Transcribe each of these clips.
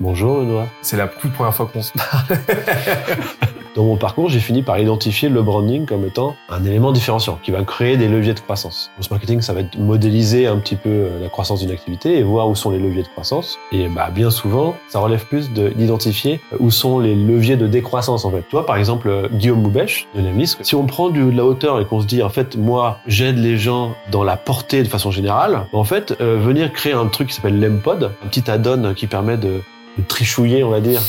Bonjour Benoît. C'est la toute première fois qu'on se parle. Dans mon parcours, j'ai fini par identifier le branding comme étant un élément différenciant qui va créer des leviers de croissance. Le marketing, ça va être modéliser un petit peu euh, la croissance d'une activité et voir où sont les leviers de croissance. Et bah, bien souvent, ça relève plus d'identifier où sont les leviers de décroissance en fait. Toi, par exemple, euh, Guillaume Moubèche de Nemlis, si on prend du, de la hauteur et qu'on se dit en fait, moi, j'aide les gens dans la portée de façon générale, en fait, euh, venir créer un truc qui s'appelle l'Empod, un petit add-on qui permet de, de trichouiller, on va dire,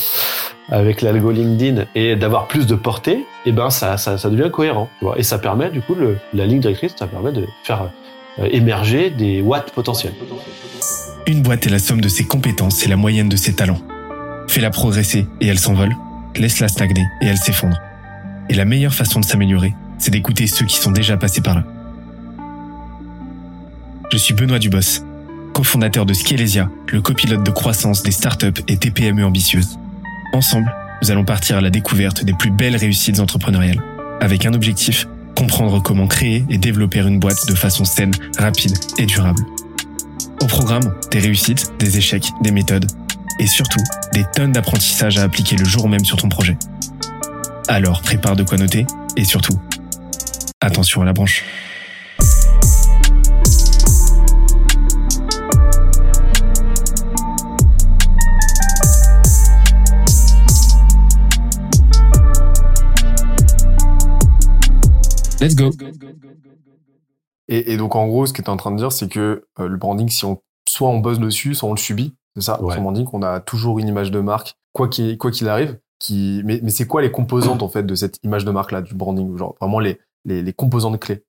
avec l'algo LinkedIn et d'avoir plus de portée, et eh ben ça, ça, ça devient cohérent. Tu vois et ça permet, du coup, le, la ligne directrice, ça permet de faire euh, émerger des watts potentiels. Une boîte est la somme de ses compétences et la moyenne de ses talents. Fais-la progresser et elle s'envole, laisse-la stagner et elle s'effondre. Et la meilleure façon de s'améliorer, c'est d'écouter ceux qui sont déjà passés par là. Je suis Benoît Dubos, cofondateur de Scalesia, le copilote de croissance des startups et TPME ambitieuses. Ensemble, nous allons partir à la découverte des plus belles réussites entrepreneuriales, avec un objectif, comprendre comment créer et développer une boîte de façon saine, rapide et durable. Au programme, des réussites, des échecs, des méthodes, et surtout, des tonnes d'apprentissages à appliquer le jour même sur ton projet. Alors, prépare de quoi noter, et surtout, attention à la branche. Let's go. Et, donc en gros, ce que tu es en train de dire, c'est que euh, le branding, si on soit on bosse dessus, soit on le subit, c'est ça. Ouais. Son branding, on a toujours une image de marque, quoi qu'il quoi qu'il arrive. Qui, mais, mais c'est quoi les composantes en fait de cette image de marque là du branding, genre vraiment les les, les composantes clés?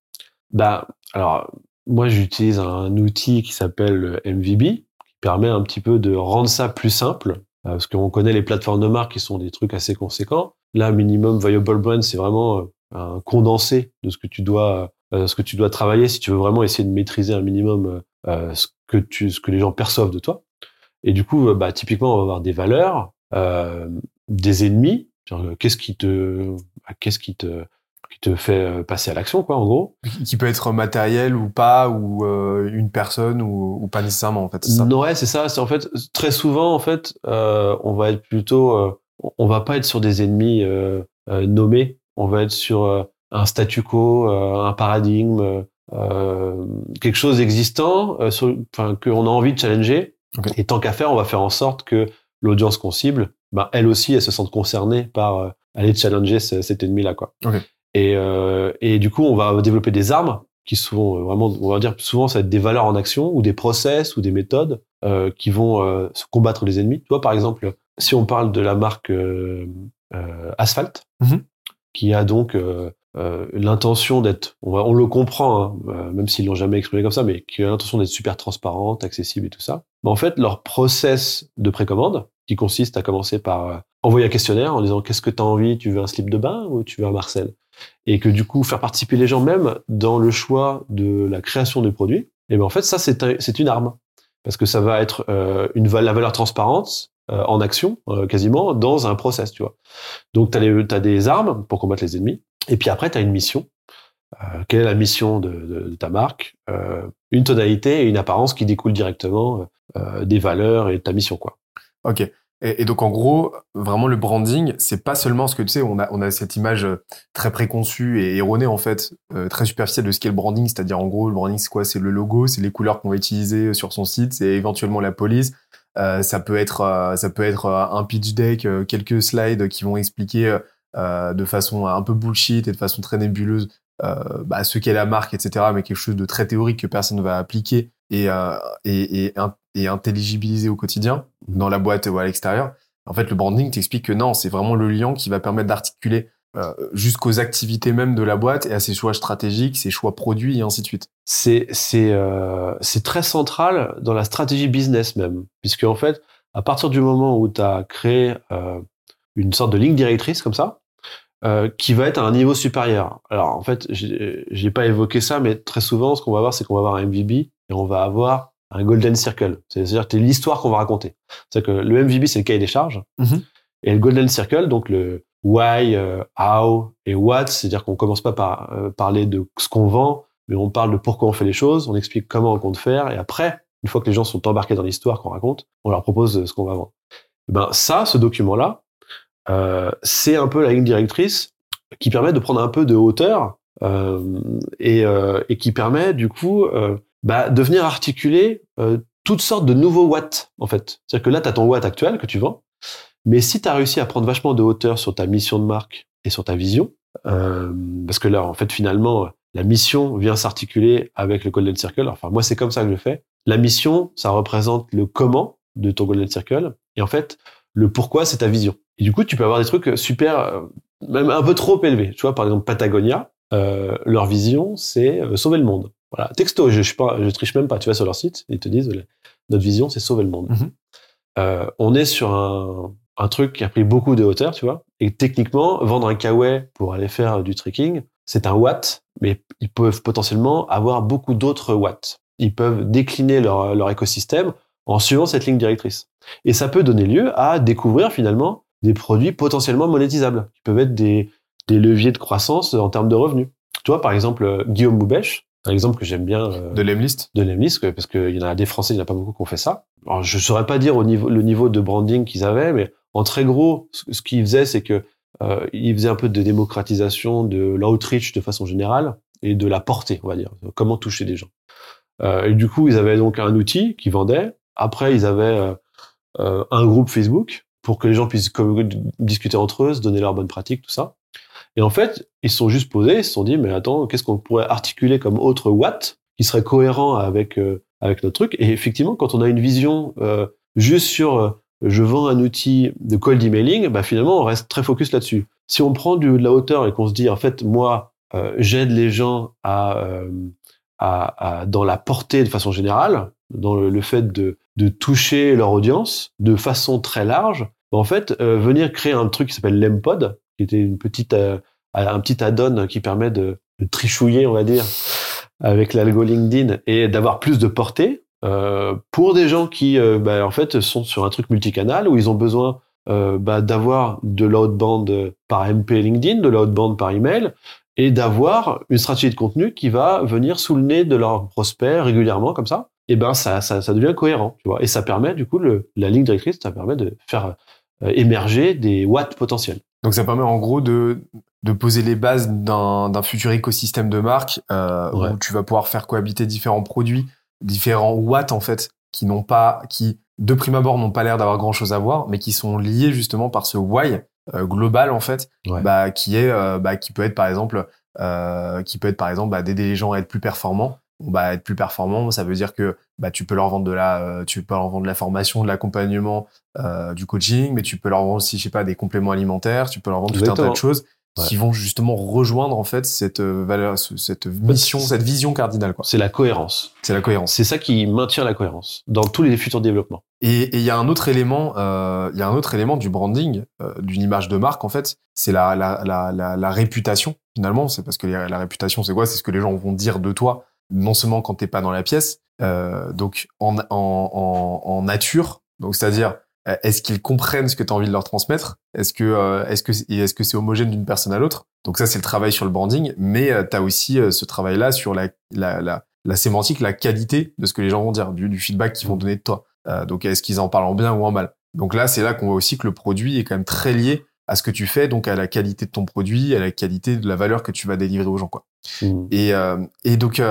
Bah alors moi j'utilise un outil qui s'appelle MVB qui permet un petit peu de rendre ça plus simple euh, parce qu'on connaît les plateformes de marque qui sont des trucs assez conséquents. Là, minimum viable brand, c'est vraiment euh, un condensé de ce que tu dois euh, ce que tu dois travailler si tu veux vraiment essayer de maîtriser un minimum euh, ce que tu ce que les gens perçoivent de toi. Et du coup bah typiquement on va avoir des valeurs euh, des ennemis. Qu'est-ce qui te bah, qu'est-ce qui te qui te fait passer à l'action quoi en gros. Qui peut être matériel ou pas ou euh, une personne ou, ou, pas nécessairement en fait ça. Non ouais c'est ça. C'est en fait très souvent en fait euh, on va être plutôt on va pas être sur des ennemis nommés on va être sur euh, un statu quo, euh, un paradigme, euh, quelque chose d'existant, enfin qu'on a envie de challenger. Et tant qu'à faire, on va faire en sorte que l'audience qu'on cible, ben, elle aussi, elle se sente concernée par aller challenger cet ennemi-là, quoi. Et, et du coup, on va développer des armes qui sont vraiment, on va dire souvent, ça va être des valeurs en action ou des process ou des méthodes euh, qui vont euh, combattre les ennemis. Tu vois, par exemple, si on parle de la marque euh, Asphalt, mm-hmm qui a donc euh, euh, l'intention d'être, on, on, le comprend, hein, euh, même s'ils l'ont jamais exprimé comme ça, mais qui a l'intention d'être super transparente, accessible et tout ça. Mais en fait, leur process de précommande, qui consiste à commencer par envoyer un questionnaire en disant qu'est-ce que tu as envie, tu veux un slip de bain ou tu veux un Marcel? Et que du coup, faire participer les gens même dans le choix de la création du produit, et ben en fait, ça, c'est une arme. Parce que ça va être une, la valeur transparente, euh, en action euh, quasiment dans un process, tu vois. Donc tu as, des armes pour combattre les ennemis, et puis après tu as une mission. Euh, quelle est la mission de, ta marque? Une tonalité et une apparence qui découlent directement des valeurs et de ta mission, quoi. Ok. Et, donc en gros, vraiment le branding, c'est pas seulement ce que tu sais, on a cette image très préconçue et erronée en fait, très superficielle de ce qu'est le branding, c'est-à-dire en gros le branding c'est quoi? C'est le logo, c'est les couleurs qu'on va utiliser sur son site, c'est éventuellement la police, ça peut être, euh, ça peut être euh, un pitch deck, quelques slides qui vont expliquer de façon un peu bullshit et de façon très nébuleuse bah, ce qu'est la marque, etc. Mais quelque chose de très théorique que personne ne va appliquer et, et, et, et intelligibiliser au quotidien dans la boîte ou à l'extérieur. En fait, le branding t'explique que non, c'est vraiment le lien qui va permettre d'articuler euh, jusqu'aux activités même de la boîte et à ses choix stratégiques, ses choix produits et ainsi de suite. C'est c'est euh, c'est très central dans la stratégie business même, puisque en fait, à partir du moment où tu as créé euh, une sorte de ligne directrice comme ça, euh, qui va être à un niveau supérieur. Alors en fait, j'ai pas évoqué ça, mais très souvent, ce qu'on va avoir, c'est qu'on va avoir un MVB et on va avoir un golden circle. C'est-à-dire l'histoire qu'on va raconter. C'est que le MVB, c'est le cahier des charges. Mm-hmm. Et le golden circle, donc le, why, euh, how et what, c'est-à-dire qu'on commence pas par euh, parler de ce qu'on vend, mais on parle de pourquoi on fait les choses, on explique comment on compte faire, et après, une fois que les gens sont embarqués dans l'histoire qu'on raconte, on leur propose ce qu'on va vendre. Ben ça, ce document-là, euh, c'est un peu la ligne directrice qui permet de prendre un peu de hauteur euh, et, euh, et, qui permet du coup euh, bah, de venir articuler euh, toutes sortes de nouveaux watts en fait. C'est-à-dire que là, tu as ton watt actuel que tu vends, mais si tu as réussi à prendre vachement de hauteur sur ta mission de marque et sur ta vision, parce que là, en fait, finalement, la mission vient s'articuler avec le Golden Circle. Enfin, moi, c'est comme ça que je fais. La mission, ça représente le comment de ton Golden Circle. Et en fait, le pourquoi, c'est ta vision. Et du coup, tu peux avoir des trucs super, euh, même un peu trop élevés. Tu vois, par exemple, Patagonia, euh, leur vision, c'est euh, sauver le monde. Voilà, texto, je, je, pas, je triche même pas. Tu vas sur leur site, ils te disent, notre vision, c'est sauver le monde. Mhm. Euh, on est sur un, un, truc qui a pris beaucoup de hauteur, tu vois. Et techniquement, vendre un kawaii pour aller faire du trekking, c'est un watt, mais ils peuvent potentiellement avoir beaucoup d'autres watts. Ils peuvent décliner leur, leur écosystème en suivant cette ligne directrice. Et ça peut donner lieu à découvrir finalement des produits potentiellement monétisables, qui peuvent être des, des leviers de croissance en termes de revenus. Tu vois, par exemple, Guillaume Boubèche, un exemple que j'aime bien. Euh, de l'Emlist De l'Emlist, parce qu'il y en a des Français, il n'y en a pas beaucoup qui ont fait ça. Alors, je ne saurais pas dire au niveau, le niveau de branding qu'ils avaient, mais en très gros, ce, qu'ils faisaient, c'est que euh, ils faisaient un peu de démocratisation de l'outreach de façon générale et de la portée, on va dire. Comment toucher des gens. Euh, et du coup, ils avaient donc un outil qui vendait. Après, ils avaient euh, euh un groupe Facebook pour que les gens puissent discuter entre eux, se donner leurs bonnes pratiques, tout ça. Et en fait, ils se sont juste posés, ils se sont dit, mais attends, qu'est-ce qu'on pourrait articuler comme autre Watt qui serait cohérent avec euh, avec notre truc? Et effectivement, quand on a une vision euh, juste sur je vends un outil de cold emailing, bah finalement, on reste très focus là-dessus. Si on prend du, de la hauteur et qu'on se dit, en fait, moi, euh, j'aide les gens à, euh, à, à, dans la portée de façon générale, dans le, le fait de, de, toucher leur audience de façon très large, bah, en fait, euh, venir créer un truc qui s'appelle l'Empod, qui était une petite, euh, un petit add-on qui permet de, de trichouiller, on va dire, avec l'algo LinkedIn et d'avoir plus de portée, euh, pour des gens qui, euh, bah, en fait, sont sur un truc multicanal où ils ont besoin euh, bah, d'avoir de l'outbound par MP LinkedIn, de l'outbound par email, et d'avoir une stratégie de contenu qui va venir sous le nez de leurs prospects régulièrement comme ça. Et ben ça, ça, ça devient cohérent, tu vois. Et ça permet du coup le, la ligne directrice, ça permet de faire euh, émerger des watts potentiels. Donc ça permet en gros de, de poser les bases d'un futur écosystème de marque euh, ouais. où tu vas pouvoir faire cohabiter différents produits différents watts en fait qui n'ont pas qui de prime abord n'ont pas l'air d'avoir grand chose à voir mais qui sont liés justement par ce why euh, global en fait ouais. bah qui est euh, bah qui peut être par exemple euh, qui peut être par exemple bah, d'aider les gens à être plus performants bah être plus performant ça veut dire que bah tu peux leur vendre de la euh, tu peux leur vendre de la formation de l'accompagnement euh, du coaching mais tu peux leur vendre aussi je sais pas des compléments alimentaires tu peux leur vendre Exactement. tout un tas de choses Ouais. qui vont justement rejoindre en fait cette euh, valeur, cette mission, cette vision cardinale. C'est la cohérence. C'est la cohérence. C'est ça qui maintient la cohérence dans tous les futurs développements. Et il y a un autre élément, euh, il y a un autre élément du branding, euh, d'une image de marque en fait, c'est la, la, la, la, réputation finalement. C'est parce que la, la réputation, c'est quoi? C'est ce que les gens vont dire de toi, non seulement quand t'es pas dans la pièce, euh, donc en, en, en, en nature, donc c'est-à-dire est-ce qu'ils comprennent ce que tu as envie de leur transmettre? Est-ce que euh, est-ce que est-ce que c'est homogène d'une personne à l'autre? Donc ça c'est le travail sur le branding, mais euh, tu as aussi euh, ce travail là sur la, la, la la sémantique, la qualité de ce que les gens vont dire, du, du feedback qu'ils vont donner de toi. Euh, donc est-ce qu'ils en parlent en bien ou en mal? Donc là c'est là qu'on voit aussi que le produit est quand même très lié à ce que tu fais, donc à la qualité de ton produit, à la qualité de la valeur que tu vas délivrer aux gens quoi. Mmh. Et et donc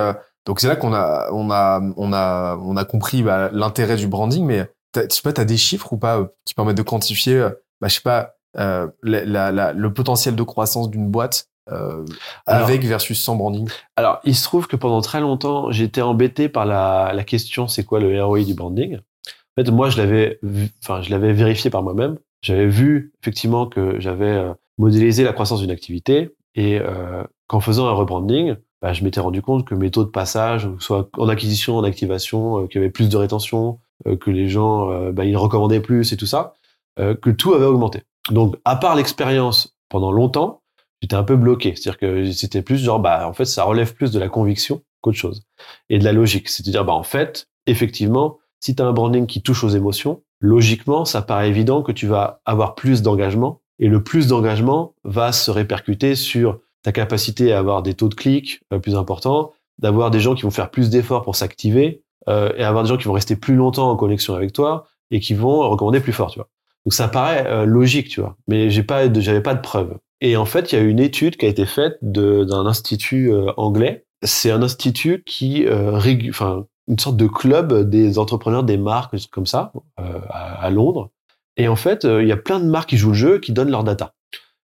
donc c'est là qu'on a on a on a on a compris bah, l'intérêt du branding, mais je sais pas, tu as des chiffres ou pas euh, qui permettent de quantifier, euh, bah, je sais pas, euh, la, la, la, le potentiel de croissance d'une boîte euh, alors, avec versus sans branding? Alors, il se trouve que pendant très longtemps, j'étais embêté par la, la question c'est quoi le ROI du branding? En fait, moi, je l'avais, enfin, je l'avais vérifié par moi-même. J'avais vu effectivement que j'avais modélisé la croissance d'une activité et euh, qu'en faisant un rebranding, bah, je m'étais rendu compte que mes taux de passage, soit en acquisition, en activation, euh, qu'il y avait plus de rétention, que les gens euh, bah, ils recommandaient plus et tout ça, euh, que tout avait augmenté. Donc à part l'expérience pendant longtemps, j'étais un peu bloqué, c'est-à-dire que c'était plus genre bah en fait ça relève plus de la conviction qu'autre chose et de la logique, c'est-à-dire bah en fait effectivement si tu as un branding qui touche aux émotions, logiquement ça paraît évident que tu vas avoir plus d'engagement et le plus d'engagement va se répercuter sur ta capacité à avoir des taux de clics plus importants, d'avoir des gens qui vont faire plus d'efforts pour s'activer, euh, et avoir des gens qui vont rester plus longtemps en connexion avec toi et qui vont recommander plus fort, tu vois. Donc ça paraît euh, logique, tu vois. Mais j'ai pas, j'avais pas de preuves. Et en fait, il y a une étude qui a été faite d'un institut euh, anglais. C'est un institut qui euh, enfin une sorte de club des entrepreneurs des marques comme ça euh, à, à, Londres. Et en fait, il y a plein de marques qui jouent le jeu, qui donnent leur data.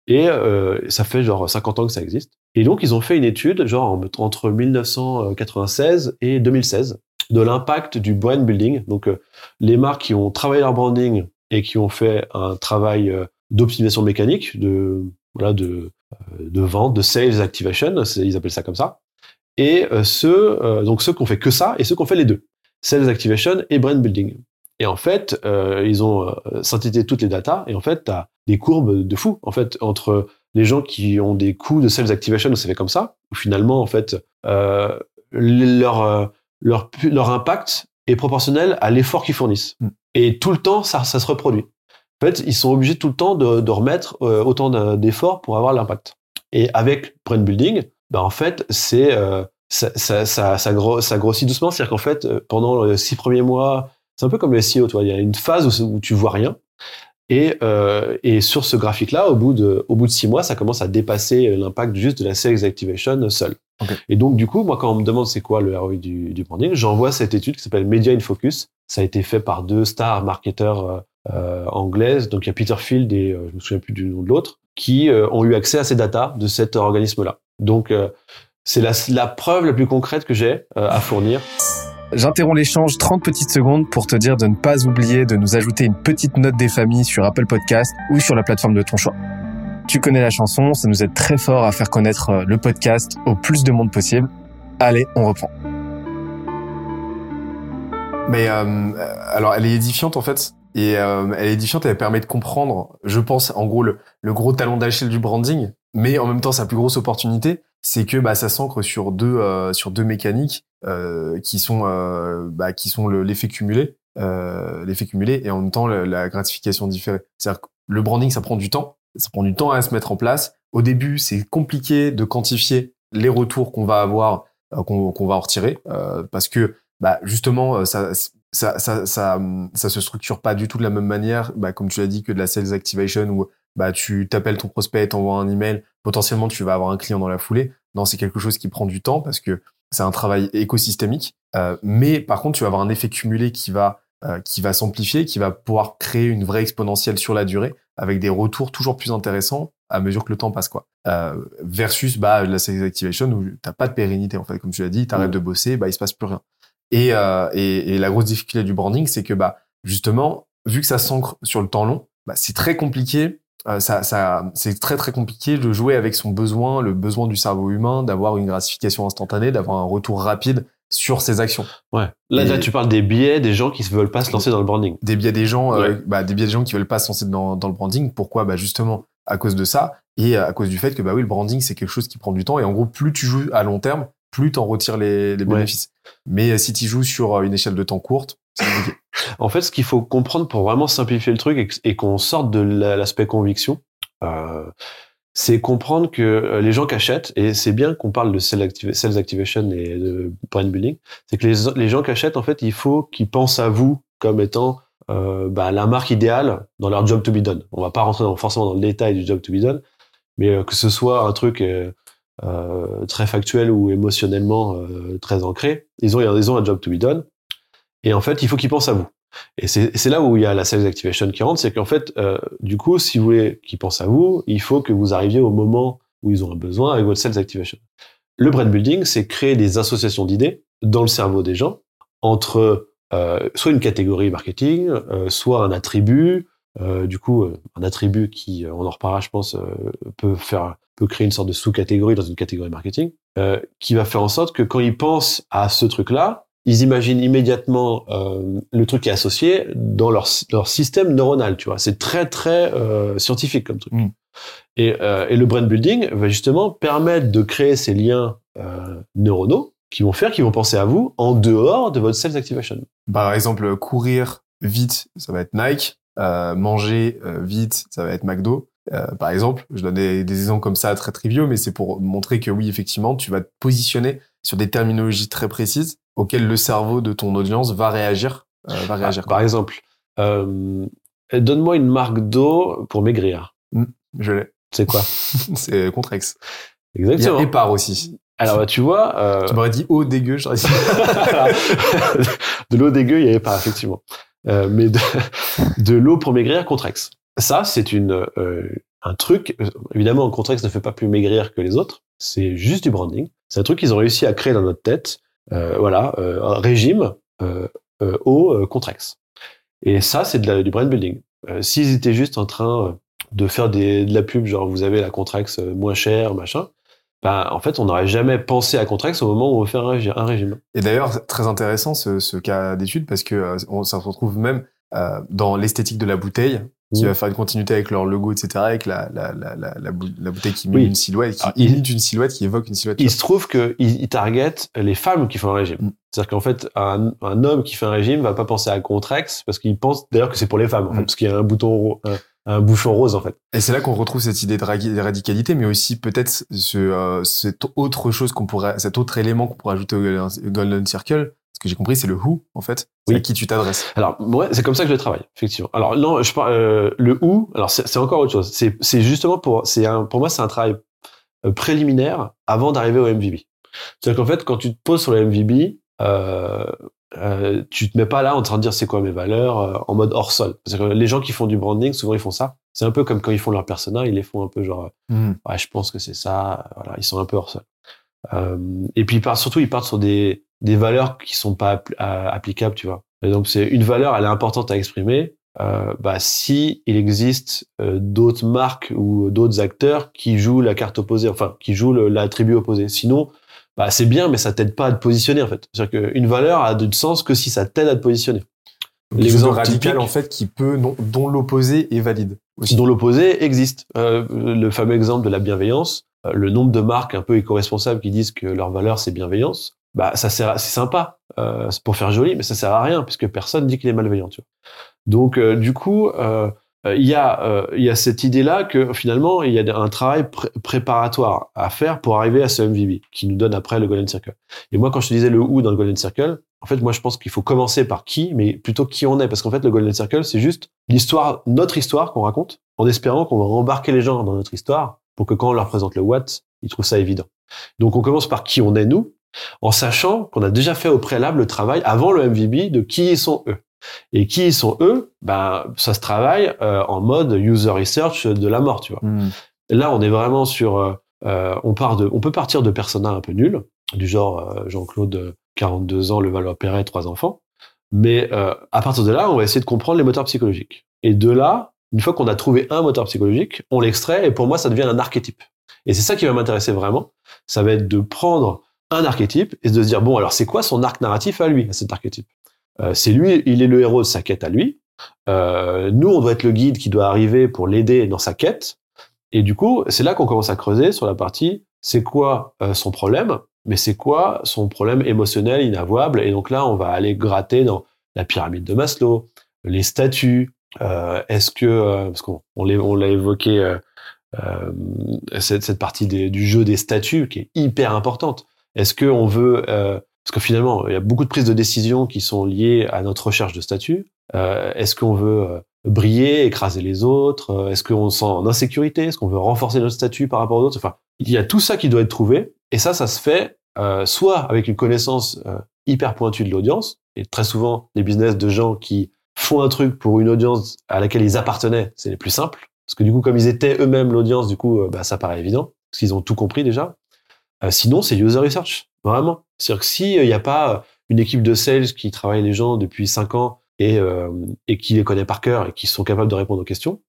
Et ça fait genre 50 ans que ça existe. Et donc ils ont fait une étude genre entre 1996 et 2016 de l'impact du brand building. Donc les marques qui ont travaillé leur branding et qui ont fait un travail d'optimisation mécanique, de voilà, de, euh, de vente, de sales activation, ils appellent ça comme ça. Et euh, ceux, euh, donc ceux qui ont fait que ça et ceux qui ont fait les deux, sales activation et brand building. Et en fait, ils ont synthétisé toutes les datas et en fait, tu as des courbes de fou. En fait, entre les gens qui ont des coûts de sales activation, c'est fait comme ça, finalement, en fait, leur, leur, leur impact est proportionnel à l'effort qu'ils fournissent. Mm. Et tout le temps, ça, ça se reproduit. En fait, ils sont obligés tout le temps de, de remettre euh, autant d'efforts pour avoir l'impact. Et avec brand building, ben en fait, c'est euh, ça, ça, ça, ça, grossit doucement. C'est-à-dire qu'en fait, euh, pendant les six premiers mois, c'est un peu comme le SEO, tu vois, il y a une phase où, où tu vois rien. Et, euh, et sur ce graphique-là, au bout de au bout de six mois, ça commence à dépasser l'impact juste de la sales activation seule. Okay. Et donc du coup, moi, quand on me demande c'est quoi le ROI du, du branding, j'envoie cette étude qui s'appelle Media in Focus. Ça a été fait par deux stars marketeurs euh, anglaise. Donc il y a Peter Field et euh, je me souviens plus du nom de l'autre qui euh, ont eu accès à ces datas de cet organisme-là. Donc c'est la, la, preuve la plus concrète que j'ai à fournir. J'interromps l'échange 30 petites secondes pour te dire de ne pas oublier de nous ajouter une petite note des familles sur Apple Podcast ou sur la plateforme de ton choix. Tu connais la chanson, ça nous aide très fort à faire connaître le podcast au plus de monde possible. Allez, on reprend. Mais euh, alors, elle est édifiante en fait et euh, elle est édifiante, elle permet de comprendre, je pense, en gros, le, gros talon d'Achille du branding, mais en même temps, sa plus grosse opportunité, c'est que bah, ça s'ancre sur deux euh, mécaniques euh, qui sont euh, bah, l'effet cumulé, euh, l'effet cumulé, et en même temps la, gratification différée. C'est-à-dire que le branding, ça prend du temps, ça prend du temps à se mettre en place. Au début, c'est compliqué de quantifier les retours qu'on va avoir, qu'on qu'on va en retirer, parce que bah, justement, ça ça, ça, ça, ça se structure pas du tout de la même manière, bah, comme tu l'as dit, que de la sales activation où bah, tu t'appelles ton prospect, t'envoies un email, potentiellement tu vas avoir un client dans la foulée. Non, c'est quelque chose qui prend du temps parce que c'est un travail écosystémique. Euh, mais par contre, tu vas avoir un effet cumulé qui va euh, qui va s'amplifier, qui va pouvoir créer une vraie exponentielle sur la durée, avec des retours toujours plus intéressants à mesure que le temps passe, quoi. Euh, versus bah la sales activation où t'as pas de pérennité en fait, comme tu l'as dit, t'arrêtes mmh. de bosser, bah il se passe plus rien. Et, euh, et, et, la grosse difficulté du branding, c'est que bah justement, vu que ça s'ancre sur le temps long, bah, c'est très compliqué. Euh, ça, ça, c'est très très compliqué de jouer avec son besoin, le besoin du cerveau humain, d'avoir une gratification instantanée, d'avoir un retour rapide sur ses actions. Ouais. Là, là, tu parles des biais des gens qui ne veulent pas se lancer dans le branding. Des biais des gens, euh, bah, des biais des gens qui veulent pas se lancer dans, dans le branding. Pourquoi? Bah justement à cause de ça et à cause du fait que bah oui, le branding c'est quelque chose qui prend du temps et en gros plus tu joues à long terme, plus t'en retires les, les bénéfices. Mais euh, si tu joues sur euh, une échelle de temps courte, c'est compliqué. en fait, ce qu'il faut comprendre pour vraiment simplifier le truc et, qu'on sorte de l'aspect conviction, euh, c'est comprendre que euh, les gens qui achètent, et c'est bien qu'on parle de sales, activation et de brand building, c'est que les, gens qui achètent, en fait, il faut qu'ils pensent à vous comme étant euh, bah, la marque idéale dans leur job to be done. On va pas rentrer dans, forcément dans le détail du job to be done, mais que ce soit un truc euh, très factuel ou émotionnellement euh, très ancré. Ils ont, ils ont un job to be done. Et en fait, il faut qu'ils pensent à vous. Et c'est là où il y a la sales activation qui rentre, c'est qu'en fait, euh, du coup, si vous voulez qu'ils pensent à vous, il faut que vous arriviez au moment où ils ont un besoin avec votre sales activation. Le brand building, c'est créer des associations d'idées dans le cerveau des gens entre euh, soit une catégorie marketing, euh, soit un attribut. Euh, du coup, un attribut qui, on en reparlera, je pense, peut faire peut créer une sorte de sous-catégorie dans une catégorie marketing, euh, qui va faire en sorte que quand ils pensent à ce truc-là, ils imaginent immédiatement euh, le truc qui est associé dans leur, leur système neuronal, tu vois. C'est très, très euh, scientifique comme truc. Mm. Et, euh, et, le brain building va justement permettre de créer ces liens euh, neuronaux qui vont faire qu'ils vont penser à vous en dehors de votre sales activation. Par exemple, courir vite, ça va être Nike. Euh, manger vite, ça va être McDo. Euh, par exemple, je donne des, exemples comme ça très triviaux, mais c'est pour montrer que oui, effectivement, tu vas te positionner sur des terminologies très précises auxquelles le cerveau de ton audience va réagir. Euh, va réagir par exemple, euh, donne-moi une marque d'eau pour maigrir. Je l'ai. C'est quoi? C'est Contrex. Il y Exactement. a Épar aussi. Alors, bah, tu vois, euh, Tu m'aurais dit eau dégueu, j'aurais dit. de l'eau dégueu, il n'y avait pas, effectivement. Euh, mais de, de l'eau pour maigrir, Contrex. Ça, c'est une euh, un truc. euh, Évidemment, Contrex ne fait pas plus maigrir que les autres. C'est juste du branding. C'est un truc qu'ils ont réussi à créer dans notre tête. Euh, voilà, euh, un régime euh, euh, Contrex. Et ça, c'est du brand building. S'ils étaient juste en train de faire de la pub, genre vous avez la Contrex moins chère, machin, ben, en fait, on n'aurait jamais pensé à Contrex au moment où on faire un, régi- un régime. Et d'ailleurs, très intéressant ce, cas d'étude parce que on, ça se retrouve même dans l'esthétique de la bouteille qui va faire une continuité avec leur logo, etc. Avec la, la, la, la, la, bou- la bouteille qui met Oui. une silhouette, qui il- imite une silhouette, qui évoque une silhouette. il se trouve qu'ils ils targetent les femmes qui font un régime. Mm. C'est-à-dire qu'en fait, un, un homme qui fait un régime va pas penser à Contrex parce qu'il pense d'ailleurs que c'est pour les femmes, en fait, Mm. parce qu'il y a un bouton, un, un bouchon rose en fait. Et c'est là qu'on retrouve cette idée de, ra- de radicalité, mais aussi peut-être ce, euh, cette autre chose qu'on pourrait, cet autre élément qu'on pourrait ajouter au Golden Circle. Ce que j'ai compris, c'est le who, en fait. Oui. à qui tu t'adresses. Alors, moi, c'est comme ça que je le travaille, effectivement. Alors, non, je parle, euh, le où, alors c'est encore autre chose. C'est justement pour, c'est un, pour moi, c'est un travail euh, préliminaire avant d'arriver au MVB. C'est-à-dire qu'en fait, quand tu te poses sur le MVB, euh, euh, tu te mets pas là en train de dire c'est quoi mes valeurs euh, en mode hors sol. Parce que les gens qui font du branding, souvent ils font ça. C'est un peu comme quand ils font leur persona, ils les font un peu genre, Mhm. ouais, je pense que c'est ça. Voilà, ils sont un peu hors sol. Euh, et puis surtout, ils partent sur des, des valeurs qui sont pas appli- à- applicables, tu vois. Par exemple, c'est une valeur, elle est importante à exprimer. Euh, bah, si il existe euh, d'autres marques ou d'autres acteurs qui jouent la carte opposée, enfin qui jouent le- l'attribut opposé. Sinon, bah, c'est bien, mais ça t'aide pas à te positionner en fait. C'est-à-dire qu'une valeur a de sens que si ça t'aide à te positionner. Donc, L'exemple radical, typique- en fait, qui peut, dont, dont l'opposé est valide. Aussi. dont l'opposé existe. Euh, le fameux exemple de la bienveillance, euh, le nombre de marques un peu éco-responsables qui disent que leur valeur c'est bienveillance, bah ça sert, c'est sympa, euh, pour faire joli, mais ça sert à rien puisque personne dit qu'il est malveillant. Tu vois. Donc euh, du coup, euh, euh, il y a euh, il y a cette idée là que finalement il y a un travail pré- préparatoire à faire pour arriver à ce MVB qui nous donne après le Golden Circle. Et moi quand je te disais le où dans le Golden Circle, en fait moi je pense qu'il faut commencer par qui, mais plutôt qui on est parce qu'en fait le Golden Circle c'est juste l'histoire, notre histoire qu'on raconte en espérant qu'on va rembarquer les gens dans notre histoire pour que quand on leur présente le what, ils trouvent ça évident. Donc on commence par qui on est nous, en sachant qu'on a déjà fait au préalable le travail avant le MVB de qui ils sont eux. Et qui ils sont eux, ben ça se travaille euh, en mode user research de la mort, tu vois. Mhm. Là, on est vraiment sur, euh, euh, on part de, on peut partir de personas un peu nuls, du genre euh, Jean-Claude, euh, 42 ans, le Valois-Perret, trois enfants. Mais euh, à partir de là, on va essayer de comprendre les moteurs psychologiques. Et de là, une fois qu'on a trouvé un moteur psychologique, on l'extrait et pour moi, ça devient un archétype. Et c'est ça qui va m'intéresser vraiment. Ça va être de prendre un archétype et de se dire bon, alors c'est quoi son arc narratif à lui, à cet archétype? Euh, C'est lui, il est le héros de sa quête à lui. Euh, nous, on doit être le guide qui doit arriver pour l'aider dans sa quête. Et du coup, c'est là qu'on commence à creuser sur la partie c'est quoi euh, son problème, mais c'est quoi son problème émotionnel inavouable. Et donc là, on va aller gratter dans la pyramide de Maslow, les statuts. Est-ce que, parce qu'on on l'a évoqué, cette, cette partie du jeu des statuts qui est hyper importante. Est-ce que on veut, euh, parce que finalement, il y a beaucoup de prises de décision qui sont liées à notre recherche de statut. Euh, Est-ce qu'on veut euh, briller, écraser les autres? Euh, Est-ce qu'on se sent en insécurité? Est-ce qu'on veut renforcer notre statut par rapport aux autres? Enfin, il y a tout ça qui doit être trouvé. Et ça, ça se fait euh, soit avec une connaissance euh, hyper pointue de l'audience, et très souvent des business de gens qui font un truc pour une audience à laquelle ils appartenaient, c'est les plus simples. Parce que du coup, comme ils étaient eux-mêmes l'audience, du coup, euh, bah, ça paraît évident, parce qu'ils ont tout compris déjà. Euh, sinon, c'est user research, vraiment. C'est-à-dire que s'il n'y a pas euh, une équipe de sales qui travaille les gens depuis 5 ans et, euh, et qui les connaît par cœur et qui sont capables de répondre aux questions,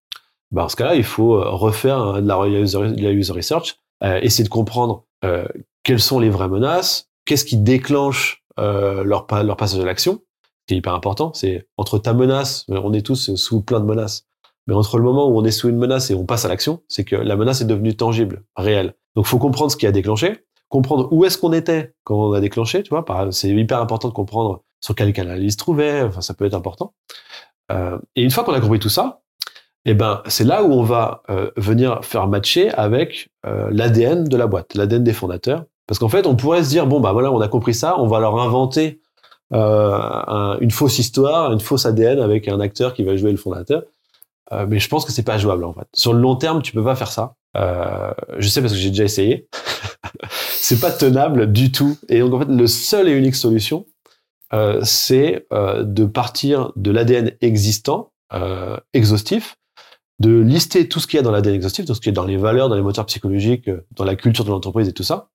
bah, en ce cas-là, il faut euh, refaire de la user, de research, euh, essayer de comprendre euh, quelles sont les vraies menaces, qu'est-ce qui déclenche euh, leur, leur passage à l'action, ce qui est hyper important. C'est entre ta menace, on est tous sous plein de menaces, mais entre le moment où on est sous une menace et on passe à l'action, c'est que la menace est devenue tangible, réelle. Donc, faut comprendre ce qui a déclenché, comprendre où est-ce qu'on était quand on a déclenché, tu vois. C'est hyper important de comprendre sur quel canal il se trouvait. Enfin, ça peut être important. Euh, et une fois qu'on a compris tout ça, eh ben, c'est là où on va euh, venir faire matcher avec euh, l'ADN de la boîte, l'ADN des fondateurs. Parce qu'en fait, on pourrait se dire bon bah voilà, on a compris ça, on va leur inventer euh, un- une fausse histoire, une fausse ADN avec un acteur qui va jouer le fondateur. Euh, mais je pense que c'est pas jouable en fait. Sur le long terme, tu peux pas faire ça. Euh, je sais parce que j'ai déjà essayé. c'est pas tenable du tout. Et donc en fait, le seul et unique solution, euh, c'est euh, de partir de l'ADN existant, euh, exhaustif, de lister tout ce qu'il y a dans l'ADN exhaustif, tout ce qui est dans les valeurs, dans les moteurs psychologiques, dans la culture de l'entreprise et tout ça.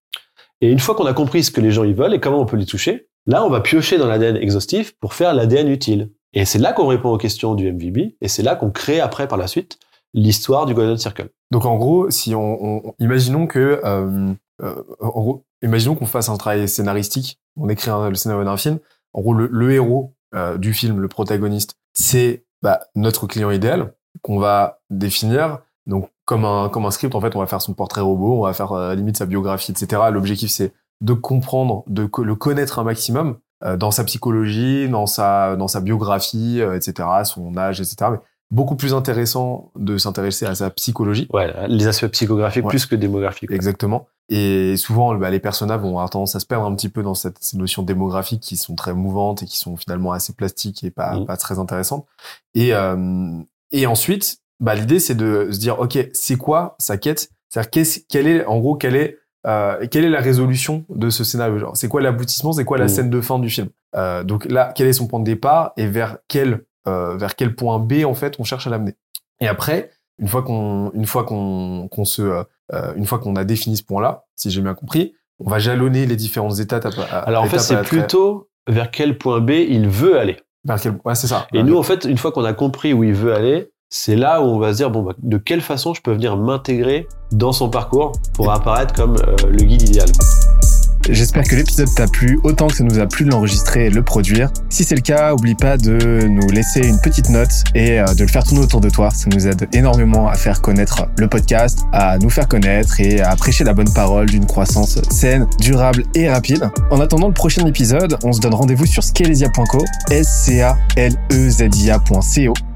Et une fois qu'on a compris ce que les gens ils veulent et comment on peut les toucher, là on va piocher dans l'ADN exhaustif pour faire l'ADN utile. Et c'est là qu'on répond aux questions du MVB et c'est là qu'on crée après par la suite l'histoire du Golden Circle. Donc en gros, si on, on imaginons que, euh, euh, en gros, imaginons qu'on fasse un travail scénaristique, on écrit le scénario d'un film. En gros, le, le héros euh, du film, le protagoniste, c'est bah, notre client idéal qu'on va définir. Donc comme un comme un script, en fait, on va faire son portrait robot, on va faire euh, limite sa biographie, etc. L'objectif c'est de comprendre, de le connaître un maximum dans sa psychologie, dans sa dans sa biographie, euh, etc. Son âge, etc. Mais beaucoup plus intéressant de s'intéresser à sa psychologie. Ouais, les aspects psychographiques Ouais. plus que démographiques. Exactement. Et souvent, bah, les personnages vont avoir tendance à se perdre un petit peu dans cette, ces notions démographiques qui sont très mouvantes et qui sont finalement assez plastiques et pas, Mhm. pas très intéressantes. Et, euh, et ensuite, bah, l'idée, c'est de se dire, OK, c'est quoi sa quête? C'est-à-dire, qu'est-ce- quelle est, en gros, quelle est, euh, quelle est la résolution de ce scénario? Genre, c'est quoi l'aboutissement? C'est quoi la Mhm. scène de fin du film? Euh, donc là, quel est son point de départ? Et vers quel, euh, vers quel point B, en fait, on cherche à l'amener? Et après, une fois qu'on, une fois qu'on, qu'on se, une fois qu'on a défini ce point-là, si j'ai bien compris, on va jalonner les différentes étapes. À, à- Alors en fait, c'est plutôt vers quel point B il veut aller. vers quel- Ouais, c'est ça. Et nous, en fait, une fois qu'on a compris où il veut aller, c'est là où on va se dire bon, bah, de quelle façon je peux venir m'intégrer dans son parcours pour apparaître comme euh, le guide idéal. J'espère que l'épisode t'a plu autant que ça nous a plu de l'enregistrer et le produire. Si c'est le cas, oublie pas de nous laisser une petite note et euh, de le faire tourner autour de toi. Ça nous aide énormément à faire connaître le podcast, à nous faire connaître et à prêcher la bonne parole d'une croissance saine, durable et rapide. En attendant le prochain épisode, on se donne rendez-vous sur scalezia.co, S-C-A-L-E-Z-I-A.co